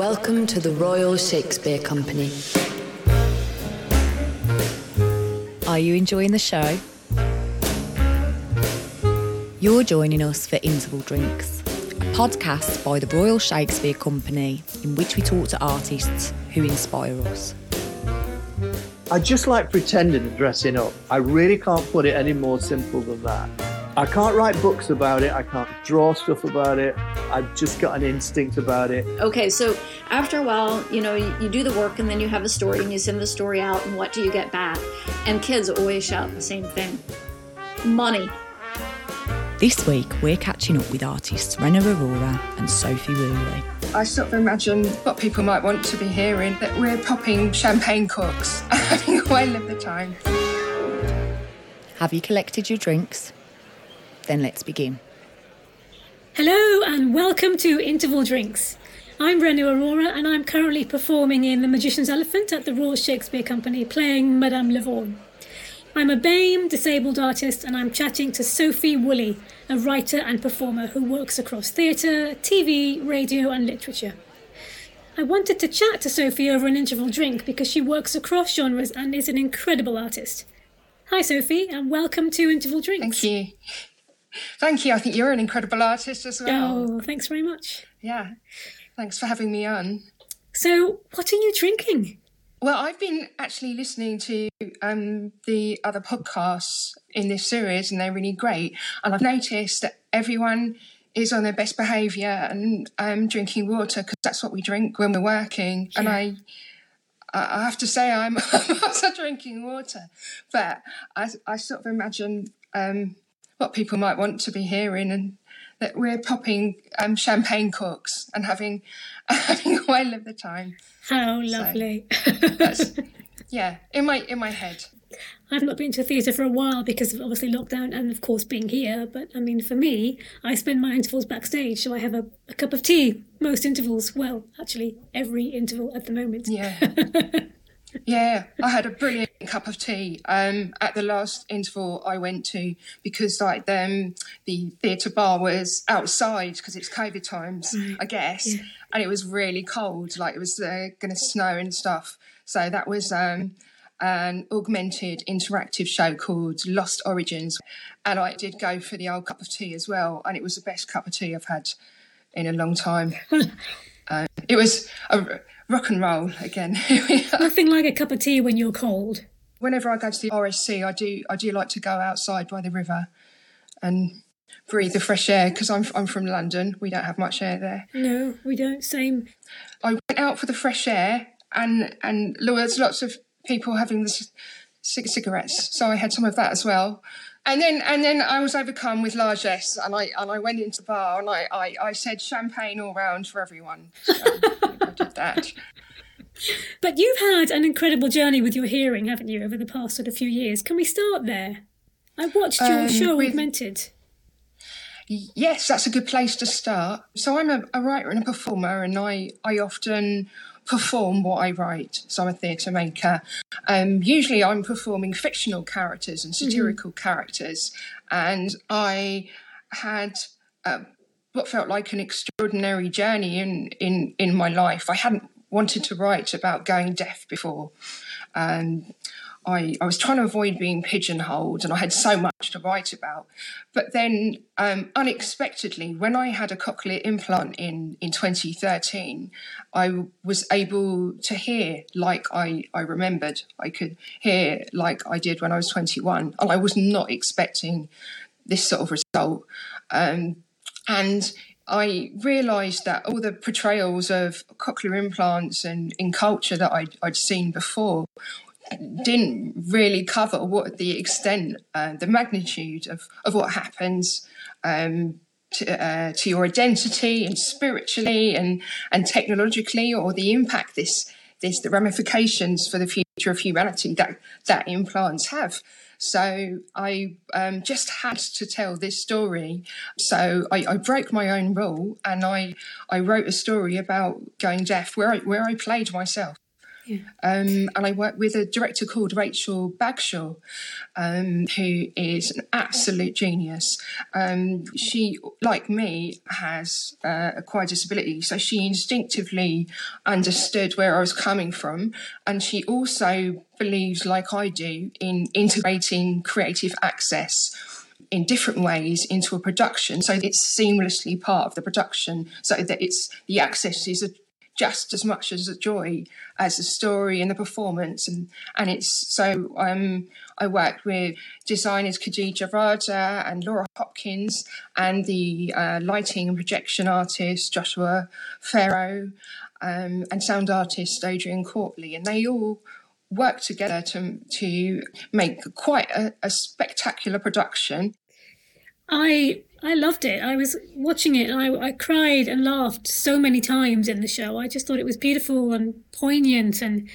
Welcome to the Royal Shakespeare Company. Are you enjoying the show? You're joining us for Interval Drinks, a podcast by the Royal Shakespeare Company in which we talk to artists who inspire us. I just like pretending and dressing up. I really can't put it any more simple than that. I can't write books about it. I can't draw stuff about it. I've just got an instinct about it. Okay, so after a while, you know, you, you, do the work and then you have a story and you send the story out, and what do you get back? And kids always shout the same thing money. This week, we're catching up with artists Renu Arora and Sophie Woolley. I sort of imagine what people might want to be hearing that we're popping champagne corks and having a whale of the time. Have you collected your drinks? Then let's begin. Hello and welcome to Interval Drinks. I'm Renu Arora and I'm currently performing in The Magician's Elephant at the Royal Shakespeare Company playing Madame LeVaughn. I'm a BAME disabled artist and I'm chatting to Sophie Woolley, a writer and performer who works across theatre, TV, radio, and literature. I wanted to chat to Sophie over an interval drink because she works across genres and is an incredible artist. Hi, Sophie, and welcome to Interval Drinks. Thank you. Thank you. I think you're an incredible artist as well. Oh, thanks very much. Yeah. Thanks for having me on. So, what are you drinking? Well, I've been actually listening to um, the other podcasts in this series, and they're really great. And I've noticed that everyone is on their best behaviour and um, drinking water because that's what we drink when we're working. Yeah. And I, I have to say, I'm also drinking water, but I, I sort of imagine um, what people might want to be hearing and that we're popping um, champagne corks and having having a whale of the time. How lovely! So yeah, in my in my head. I've not been to a theatre for a while because of obviously lockdown and of course being here. But I mean, for me, I spend my intervals backstage, so I have a, a cup of tea most intervals. Well, actually, every interval at the moment. Yeah. Yeah, I had a brilliant cup of tea um, at the last interval I went to because like them the theatre bar was outside because it's COVID times, right. I guess, yeah. and it was really cold. Like it was uh, going to snow and stuff. So that was um, an augmented interactive show called Lost Origins, and I did go for the old cup of tea as well, and it was the best cup of tea I've had in a long time. uh, it was a rock and roll again. Nothing like a cup of tea when you're cold. Whenever I go to the RSC, I do I do like to go outside by the river and breathe the fresh air because I'm I'm from London. We don't have much air there. No, we don't. Same. I went out for the fresh air and and there's lots of people having the cigarettes, so I had some of that as well. And then and then I was overcome with largesse and I and I went into the bar and I, I, I said champagne all round for everyone. So I did that. But you've had an incredible journey with your hearing, haven't you, over the past sort of few years? Can we start there? I watched your um, show with, Augmented. Yes, that's a good place to start. So I'm a, a writer and a performer, and I, I often perform what I write. So I'm a theatre maker. Um, usually I'm performing fictional characters and satirical mm-hmm. characters. And I had uh, what felt like an extraordinary journey in, in, in my life. I hadn't wanted to write about going deaf before. Um, I, I was trying to avoid being pigeonholed and I had so much to write about. But then, um, unexpectedly, when I had a cochlear implant in, in 2013, I was able to hear like I, I remembered. I could hear like I did when I was 21. And I was not expecting this sort of result. Um, and I realised that all the portrayals of cochlear implants and in culture that I'd, I'd seen before didn't really cover what the extent, uh, the magnitude of, of what happens um, to, uh, to your identity and spiritually and, and technologically, or the impact this this the ramifications for the future of humanity that that implants have. So I um, just had to tell this story. So I, I, broke my own rule and I I wrote a story about going deaf where I, where I played myself. Yeah. Um, and I work with a director called Rachel Bagshaw, um, who is an absolute genius. Um, she, like me, has uh, acquired disability, so she instinctively understood where I was coming from, and she also believes, like I do, in integrating creative access in different ways into a production so it's seamlessly part of the production so that it's the access is a just as much as a joy as the story and the performance and and it's so um I worked with designers Khadija Raja and Laura Hopkins and the uh, lighting and projection artist Joshua Pharo um, and sound artist Adrienne Quartly and they all worked together to to make quite a, a spectacular production. I I loved it. I was watching it and I, I cried and laughed so many times in the show. I just thought it was beautiful and poignant and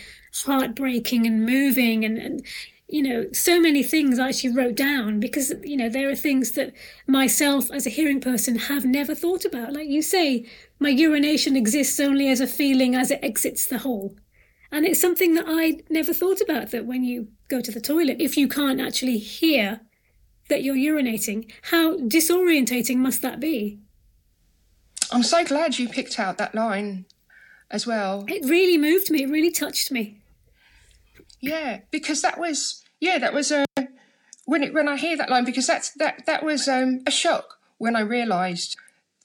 heartbreaking and moving and, and you know, so many things I actually wrote down because, you know, there are things that myself as a hearing person have never thought about. Like you say, my urination exists only as a feeling as it exits the hole. And it's something that I never thought about that when you go to the toilet, if you can't actually hear that you're urinating. How disorientating must that be? I'm so glad you picked out that line as well. It really moved me. It really touched me. Yeah, because that was yeah, that was a when it when I hear that line because that's that that was um, a shock when I realised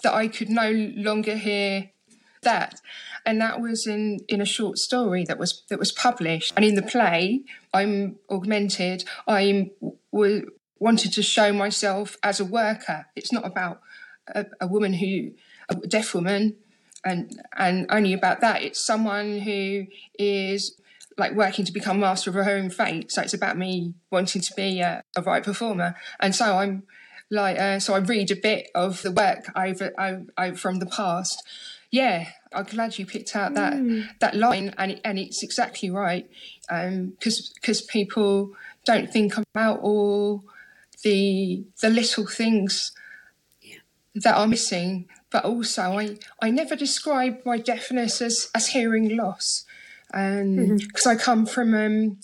that I could no longer hear that and that was in in a short story that was that was published and in the play i'm augmented I'm was wanted to show myself as a worker. It's not about a, a woman who, a deaf woman, and and only about that. It's someone who is like working to become master of her own fate. So it's about me wanting to be a, a right performer. And so I'm like, uh, so I read a bit of the work I've, I, I, from the past. Yeah, I'm glad you picked out that mm. that line, and it, and it's exactly right, because um, because people don't think about all the the little things yeah. that are missing. But also, I, I never describe my deafness as, as hearing loss. Because um, mm-hmm. I come from um,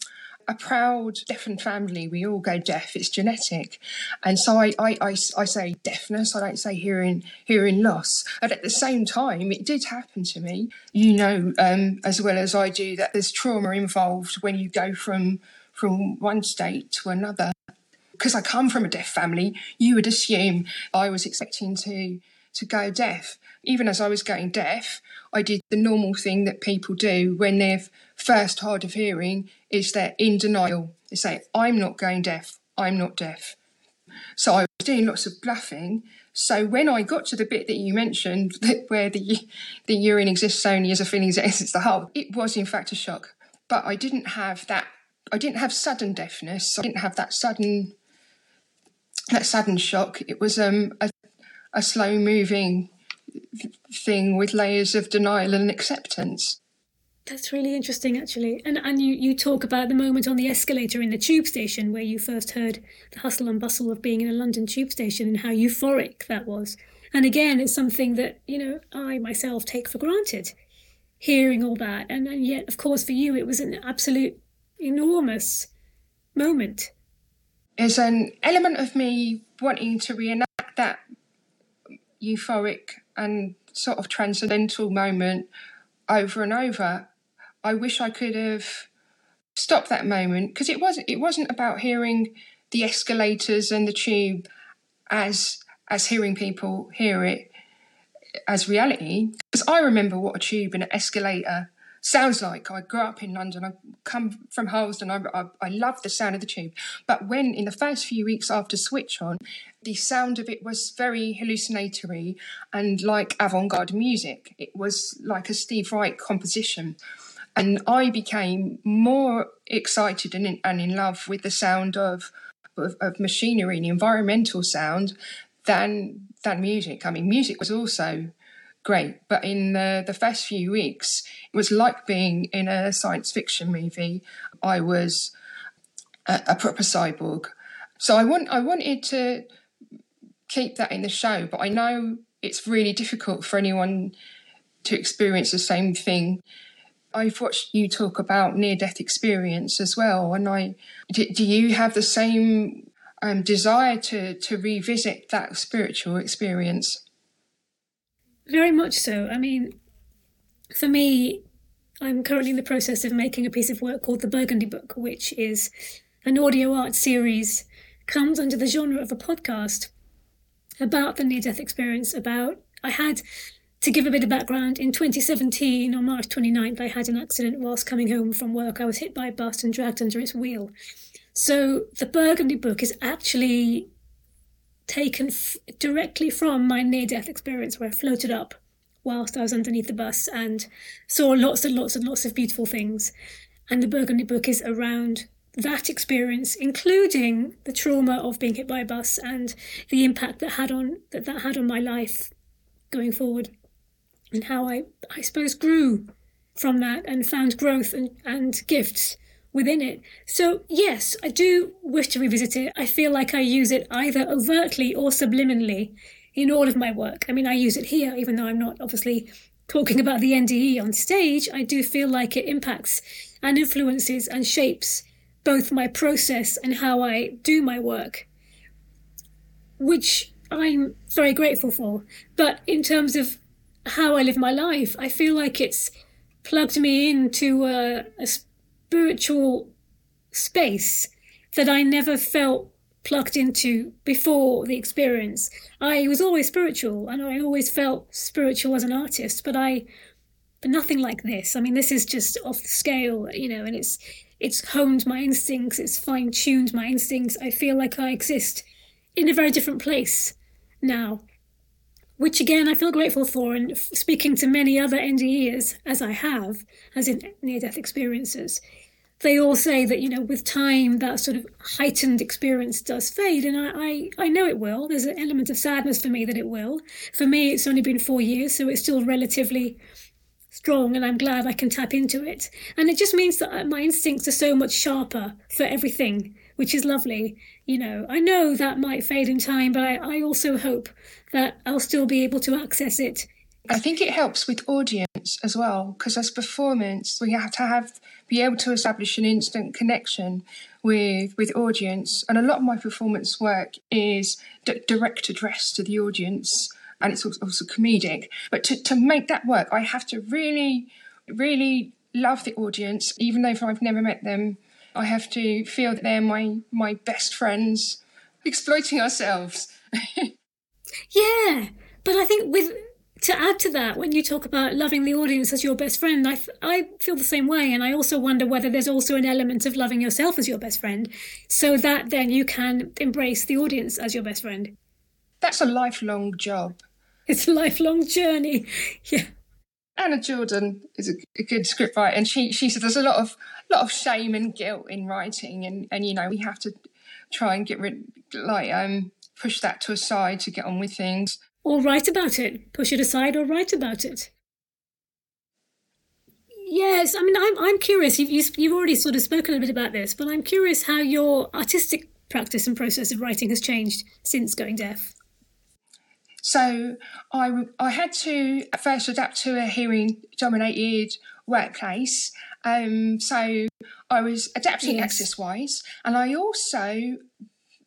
a proud deafened family. We all go deaf. It's genetic, and so I, I, I, I, say deafness. I don't say hearing hearing loss. And at the same time, it did happen to me. You know um, as well as I do that there's trauma involved when you go from from one state to another because I come from a deaf family, you would assume I was expecting to to go deaf. Even as I was going deaf, I did the normal thing that people do when they're first hard of hearing is they're in denial. They say, I'm not going deaf, I'm not deaf. So I was doing lots of bluffing. So when I got to the bit that you mentioned, that where the the urine exists only as a feeling that exits the heart, it was in fact a shock. But I didn't have that. I didn't have sudden deafness. I didn't have that sudden that sudden shock. It was um, a, a slow moving thing with layers of denial and acceptance. That's really interesting, actually. And and you, you talk about the moment on the escalator in the tube station where you first heard the hustle and bustle of being in a London tube station and how euphoric that was. And again, it's something that, you know, I myself take for granted, hearing all that. And, and yet, of course, for you, it was an absolute enormous moment there's an element of me wanting to reenact that euphoric and sort of transcendental moment over and over. I wish I could have stopped that moment because it was it wasn't about hearing the escalators and the tube as as hearing people hear it as reality because I remember what a tube and an escalator sounds like. I grew up in London. I come from Harlesden. I, I, I love the sound of the tube. But when, in the first few weeks after Switch On, the sound of it was very hallucinatory and like avant garde music. It was like a Steve Reich composition. And I became more excited and in, and in love with the sound of, of, of machinery and environmental sound than than music. I mean, music was also great. But in the, the first few weeks, it was like being in a science fiction movie. I was a, a proper cyborg. So I want I wanted to keep that in the show, but I know it's really difficult for anyone to experience the same thing. I've watched you talk about near death experience as well, and I do, do you have the same um, desire to to revisit that spiritual experience? Very much so. I mean, for me, I'm currently in the process of making a piece of work called the Burgundy Book, which is an audio art series, comes under the genre of a podcast about the near death experience. About I had to give a bit of background, in 2017, on March 29th, I had an accident whilst coming home from work. I was hit by a bus and dragged under its wheel. So the Burgundy book is actually taken f- directly from my near death experience where I floated up whilst I was underneath the bus and saw lots and lots and lots of beautiful things. And the Burgundy book is around that experience, including the trauma of being hit by a bus and the impact that had on that, that had on my life going forward and how I, I suppose, grew from that and found growth and, and gifts within it. So, yes, I do wish to revisit it. I feel like I use it either overtly or subliminally in all of my work. I mean, I use it here, even though I'm not obviously talking about the NDE on stage. I do feel like it impacts and influences and shapes both my process and how I do my work, which I'm very grateful for. But in terms of how I live my life. I feel like it's plugged me into a, a spiritual space that I never felt plugged into before the experience. I was always spiritual and I always felt spiritual as an artist, but I but nothing like this. I mean this is just off the scale, you know, and it's it's honed my instincts, it's fine tuned my instincts. I feel like I exist in a very different place now which again I feel grateful for. And speaking to many other NDEs, as I have, as in near death experiences, they all say that, you know, with time, that sort of heightened experience does fade. And I, I, I know it will. There's an element of sadness for me that it will. For me, it's only been four years, so it's still relatively strong and I'm glad I can tap into it. And it just means that uh, my instincts are so much sharper for everything, which is lovely. You know, I know that might fade in time, but I, I also hope that I'll still be able to access it. I think it helps with audience as well, because as performance, we have to have be able to establish an instant connection with with audience. And a lot of my performance work is d- direct address to the audience, and it's also, comedic. But to, to make that work, I have to really, really love the audience, even though I've never met them. I have to feel that they're my my best friends, exploiting ourselves. yeah, but I think with to add to that, when you talk about loving the audience as your best friend, I, I feel the same way. And I also wonder whether there's also an element of loving yourself as your best friend, so that then you can embrace the audience as your best friend. That's a lifelong job. It's a lifelong journey. Yeah. Anna Jordan is a, a good scriptwriter, and she she said there's a lot of lot of shame and guilt in writing, and and you know we have to try and get rid like um push that to a side to get on with things. Or write about it. Push it aside or write about it. Yes, I mean, I'm, I'm curious. You've, you've already sort of spoken a bit about this, but I'm curious how your artistic practice and process of writing has changed since going deaf. So I, I had to first adapt to a hearing dominated workplace. Um, so I was adapting yes. access wise, and I also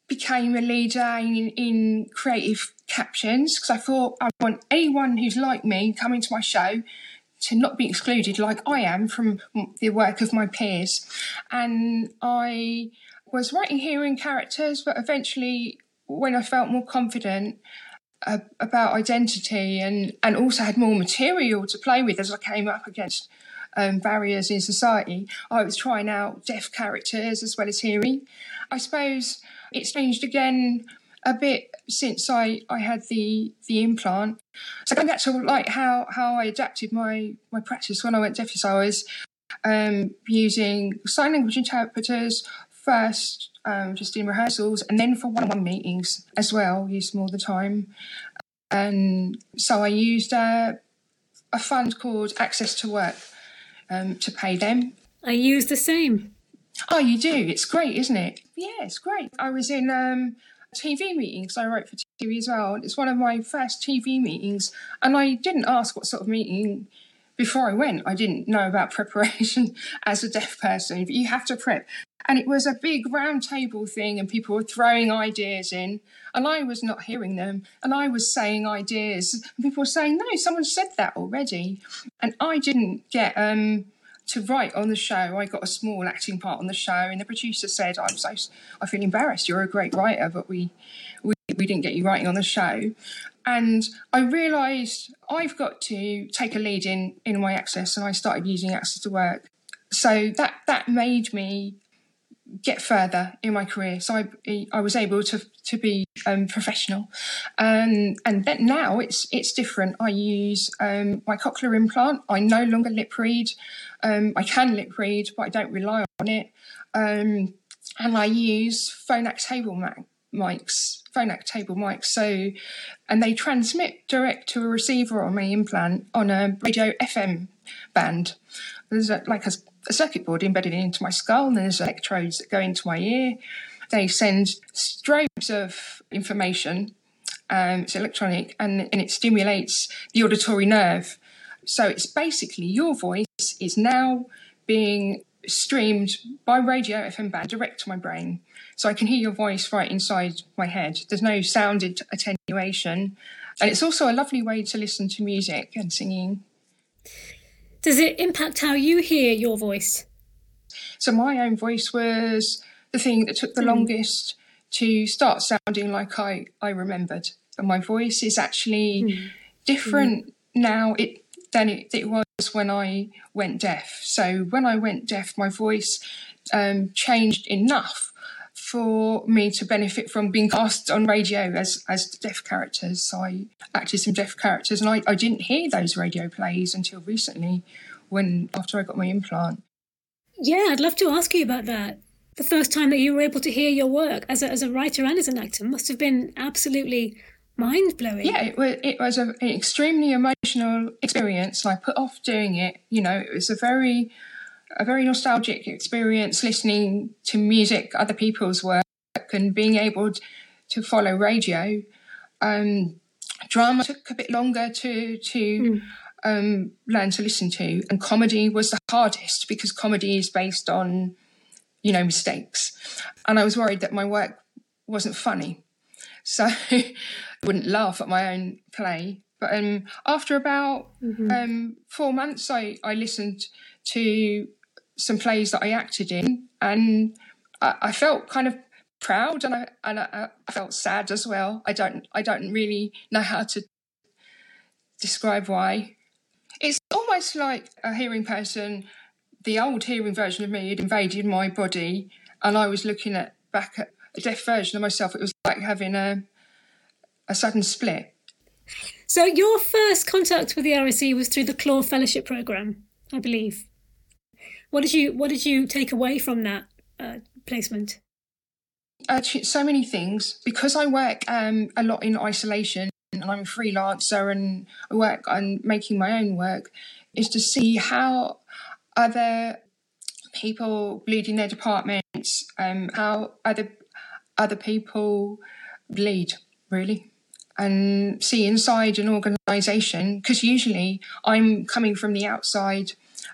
became a leader in, in creative captions because I thought I want anyone who's like me coming to my show to not be excluded like I am from the work of my peers. And I was writing hearing characters, but eventually, when I felt more confident about identity and, and also had more material to play with as I came up against um, barriers in society, I was trying out deaf characters as well as hearing. I suppose it's changed again a bit since I, I had the the implant. So going back to like how, how I adapted my, my practice when I went deaf, I was um, using sign language interpreters first, um, just in rehearsals, and then for one-on-one meetings as well. Used them all the time, and so I used a, a fund called Access to Work um, to pay them. I use the same. Oh, you do? It's great, isn't it? Yeah, it's great. I was in um, TV meetings. I wrote for TV as well. It's one of my first TV meetings, and I didn't ask what sort of meeting before I went, I didn't know about preparation as a deaf person. but You have to prep. And it was a big round table thing, and people were throwing ideas in, and I was not hearing them. And I was saying ideas, and people were saying, No, someone said that already. And I didn't get um, to write on the show. I got a small acting part on the show, and the producer said, "I'm so I feel embarrassed. You're a great writer, but we we, we didn't get you writing on the show." And I realised I've got to take a lead in in my access, and I started using access to work. So that that made me get further in my career. So I, I was able to to be um, professional, and and then now it's it's different. I use um, my cochlear implant. I no longer lip read. Um, I can lip read, but I don't rely on it. Um, and I use Phonak table mics, Phonak table mics. So, and they transmit direct to a receiver on my implant on a radio FM band. There's a, like a a circuit board embedded into my skull, and there's electrodes that go into my ear. They send strobes of information. Um, it's electronic, and, and it stimulates the auditory nerve. So it's basically your voice is now being streamed by radio FM band direct to my brain. So I can hear your voice right inside my head. There's no sounded attenuation. And it's also a lovely way to listen to music and singing. Does it impact how you hear your voice? So my own voice was the thing that took the mm. longest to start sounding like I, I remembered. And my voice is actually mm. different mm. now it than it, it, was when I went deaf. So when I went deaf, my voice um, changed enough for me to benefit from being cast on radio as as deaf characters. So I acted some deaf characters, and I, I didn't hear those radio plays until recently, when after I got my implant. Yeah, I'd love to ask you about that. The first time that you were able to hear your work as a, as a writer and as an actor must have been absolutely mind blowing. Yeah, it was, it was a, an extremely emotional experience. I put off doing it. You know, it was a very a very nostalgic experience listening to music, other people's work, and being able to follow radio. Um, drama took a bit longer to to mm. um, learn to listen to, and comedy was the hardest because comedy is based on you know mistakes, and I was worried that my work wasn't funny, so I wouldn't laugh at my own play. But um, after about mm-hmm. um, four months, I, I listened to some plays that I acted in, and I, I felt kind of proud, and I and I, I, felt sad as well. I don't I don't really know how to describe why. It's almost like a hearing person. The old hearing version of me had invaded my body, and I was looking at back at a deaf version of myself. It was like having a a sudden split. So your first contact with the RSC was through the Clore Fellowship Program, I believe. What did you What did you take away from that uh, placement? Uh, so many things because I work um, a lot in isolation and I'm a freelancer and I work on making my own work. Is to see how other people bleed in their departments, um, how other other people bleed really and see inside an organization because usually i'm coming from the outside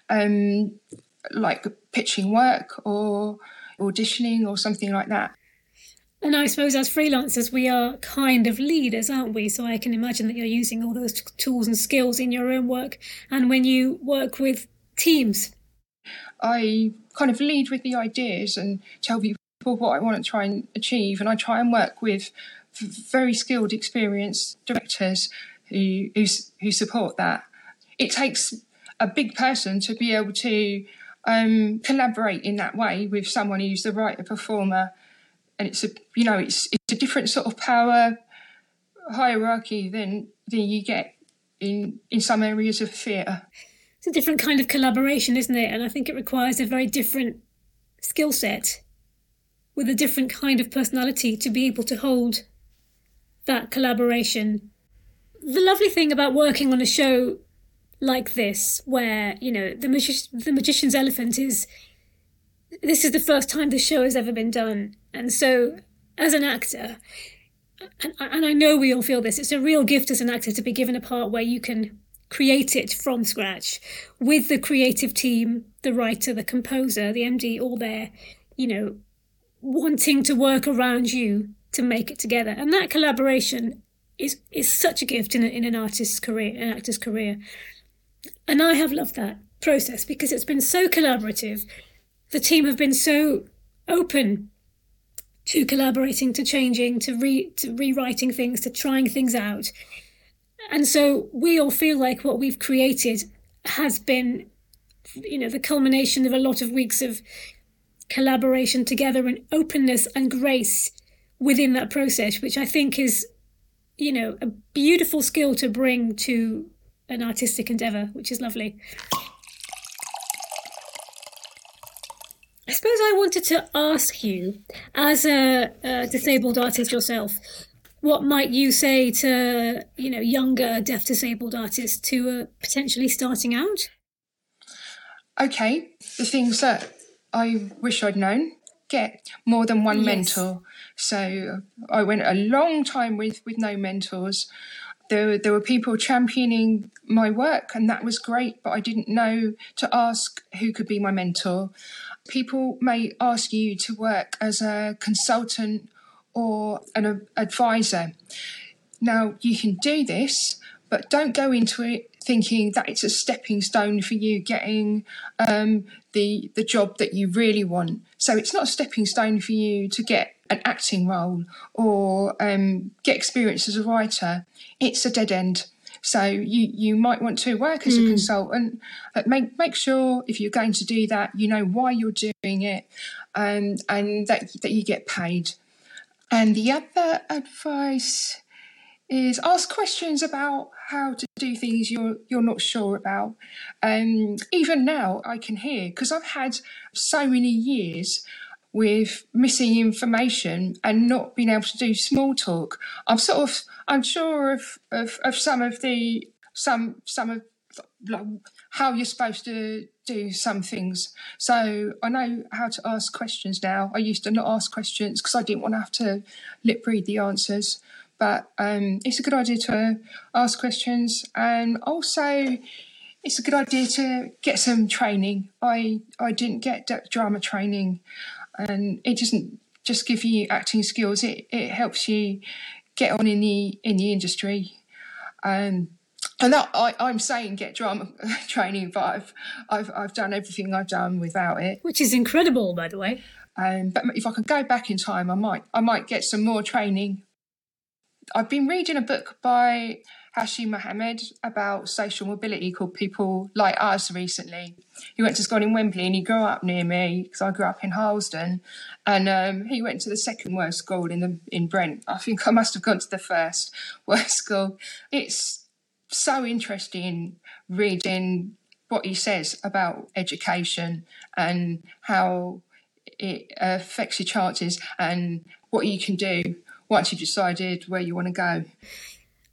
um, like pitching work or auditioning or something like that. And I suppose as freelancers, we are kind of leaders, aren't we? So I can imagine that you're using all those tools and skills in your own work and when you work with teams. I kind of lead with the ideas and tell people what I want to try and achieve. And I try and work with very skilled, experienced directors who, who, who support that. It takes a big person to be able to um, collaborate in that way with someone who's the writer performer, and it's a you know it's it's a different sort of power hierarchy than than you get in in some areas of theatre. It's a different kind of collaboration, isn't it? And I think it requires a very different skill set with a different kind of personality to be able to hold that collaboration. The lovely thing about working on a show like this, where you know the magi- the magician's elephant is. This is the first time the show has ever been done, and so as an actor, and, and I know we all feel this, it's a real gift as an actor to be given a part where you can create it from scratch with the creative team, the writer, the composer, the MD, all there, you know, wanting to work around you to make it together. And that collaboration is is such a gift in, a, in an artist's career, an actor's career. And I have loved that process because it's been so collaborative. The team have been so open to collaborating, to changing, to re to rewriting things, to trying things out. And so we all feel like what we've created has been, you know, the culmination of a lot of weeks of collaboration together and openness and grace within that process, which I think is, you know, a beautiful skill to bring to an artistic endeavour, which is lovely. I suppose I wanted to ask you, as a, a, disabled artist yourself, what might you say to you know younger deaf disabled artists who are potentially starting out? Okay, the things that I wish I'd known: get more than one yes. mentor. So I went a long time with with no mentors. There, there were people championing my work, and that was great. But I didn't know to ask who could be my mentor. People may ask you to work as a consultant or an advisor. Now, you can do this, but don't go into it thinking that it's a stepping stone for you getting um, the the job that you really want. So it's not a stepping stone for you to get an acting role or um, get experience as a writer. It's a dead end. So you you might want to work as mm. a hmm. consultant, but make make sure if you're going to do that, you know why you're doing it, and um, and that that you get paid. And the other advice is ask questions about how to do things you're you're not sure about. Um, even now, I can hear because I've had so many years with missing information and not being able to do small talk. I'm sort of I'm sure of of, of some of the some some of like how you're supposed to do some things. So I know how to ask questions now. I used to not ask questions because I didn't want to have to lip read the answers. But um, it's a good idea to ask questions and also it's a good idea to get some training. I I didn't get drama training and it doesn't just give you acting skills. It it helps you get on in the in the industry. Um, and that, I, I'm saying get drama training, but I've, I've I've done everything I've done without it, which is incredible, by the way. Um, but if I could go back in time, I might I might get some more training. I've been reading a book by Hashi Mohamed about social mobility called People Like Us recently. He went to school in Wembley and he grew up near me because I grew up in Harlesden. And um, he went to the second worst school in the in Brent. I think I must have gone to the first worst school. It's so interesting reading what he says about education and how it affects your chances and what you can do once you've decided where you want to go.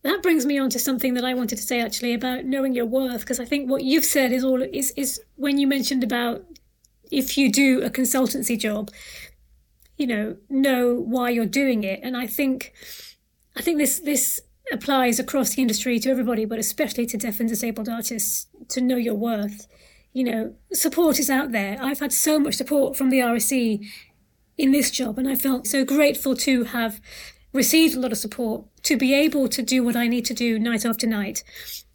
That brings me on to something that I wanted to say actually about knowing your worth, because I think what you've said is all is is when you mentioned about if you do a consultancy job, you know, know why you're doing it. And I think I think this this applies across the industry to everybody, but especially to deaf and disabled artists to know your worth. You know, support is out there. I've had so much support from the RSC in this job, and I felt so grateful to have received a lot of support to be able to do what I need to do night after night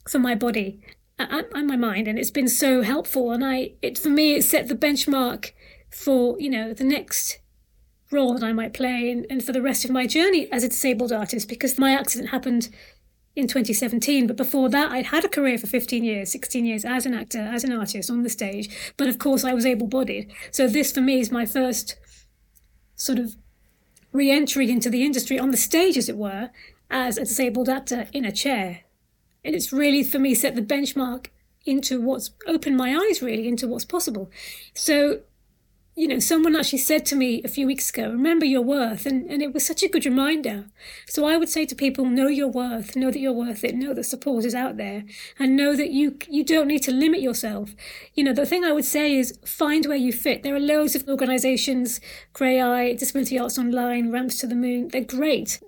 for my body and, my mind. And it's been so helpful. And I, it for me, it set the benchmark for you know the next role that I might play and, and for the rest of my journey as a disabled artist because my accident happened in 2017. But before that, I'd had a career for 15 years, 16 years as an actor, as an artist on the stage. But of course, I was able bodied. So this for me is my first sort of re entry into the industry on the stage, as it were, as a disabled actor in a chair. And it's really, for me, set the benchmark into what's opened my eyes really into what's possible. So, you know, someone actually said to me a few weeks ago, remember your worth. And, and it was such a good reminder. So I would say to people, know your worth, know that you're worth it, know that support is out there, and know that you you don't need to limit yourself. You know, the thing I would say is find where you fit. There are loads of organizations, Graeae, Disability Arts Online, Ramps to the Moon, they're great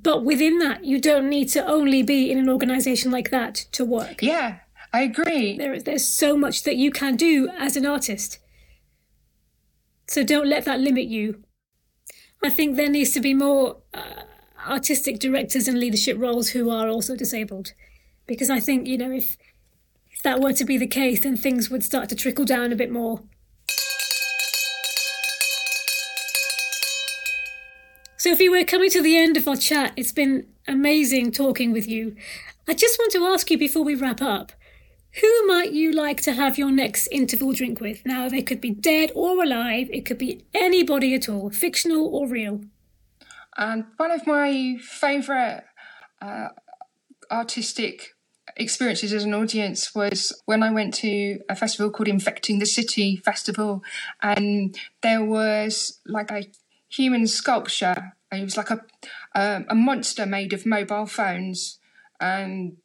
but within that, you don't need to only be in an organisation like that to work. Yeah, I agree. There, there's so much that you can do as an artist. So don't let that limit you. I think there needs to be more uh, artistic directors and leadership roles who are also disabled. Because I think, you know, if, if that were to be the case, then things would start to trickle down a bit more. Sophie, we're coming to the end of our chat. It's been amazing talking with you. I just want to ask you before we wrap up who might you like to have your next interval drink with? Now, they could be dead or alive, it could be anybody at all, fictional or real. And one of my favourite uh, artistic experiences as an audience was when I went to a festival called Infecting the City Festival, and there was like a human sculpture. It was like a um, a monster made of mobile phones, and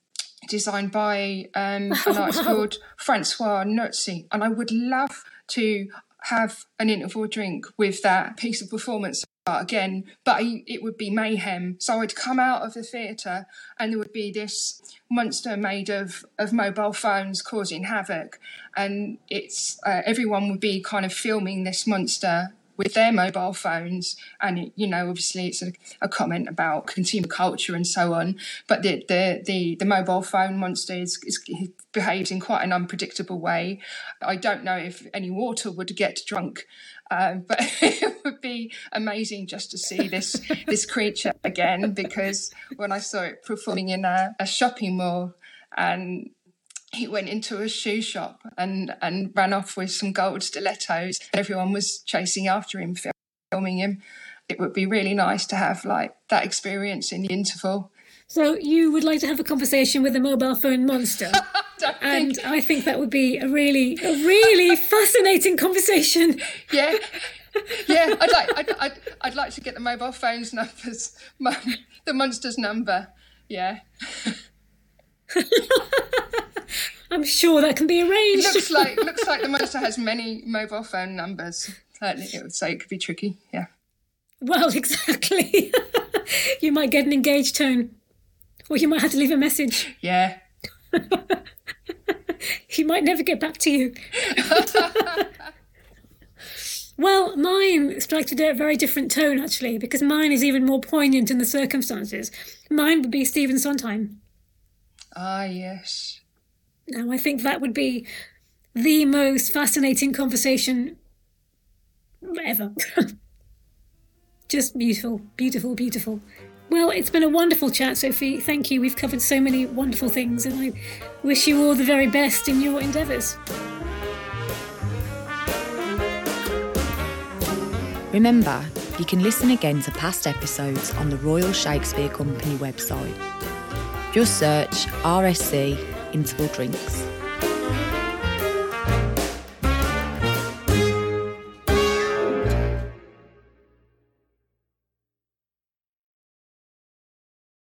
designed by um, an artist called Francois Knoetze. And I would love to have an interval drink with that piece of performance again, but it would be mayhem. So I'd come out of the theatre and there would be this monster made of, of mobile phones causing havoc, and it's uh, everyone would be kind of filming this monster with their mobile phones. And, you know, obviously it's a, a comment about consumer culture and so on. But the, the, the, the mobile phone monster is, is, behaves in quite an unpredictable way. I don't know if any water would get drunk. Um, but it would be amazing just to see this this creature again because when I saw it performing in a, a shopping mall and he went into a shoe shop and, and ran off with some gold stilettos. Everyone was chasing after him, filming him. It would be really nice to have like that experience in the interval. So you would like to have a conversation with a mobile phone monster? and think... I think that would be a really, a really fascinating conversation. Yeah, yeah. I'd like, I'd, I'd, I'd like to get the mobile phone's numbers, the monster's number. Yeah. I'm sure that can be arranged. It looks like looks like the monster has many mobile phone numbers. Certainly, it would say it could be tricky. Yeah. Well, exactly. you might get an engaged tone, or you might have to leave a message. Yeah. he might never get back to you. well, mine strikes a very different tone, actually, because mine is even more poignant in the circumstances. Mine would be Stephen Sondheim. Ah, yes. Now, I think that would be the most fascinating conversation ever. Just beautiful, beautiful, beautiful. Well, it's been a wonderful chat, Sophie. Thank you. We've covered so many wonderful things, and I wish you all the very best in your endeavours. Remember, you can listen again to past episodes on the Royal Shakespeare Company website. Just search RSC interval drinks.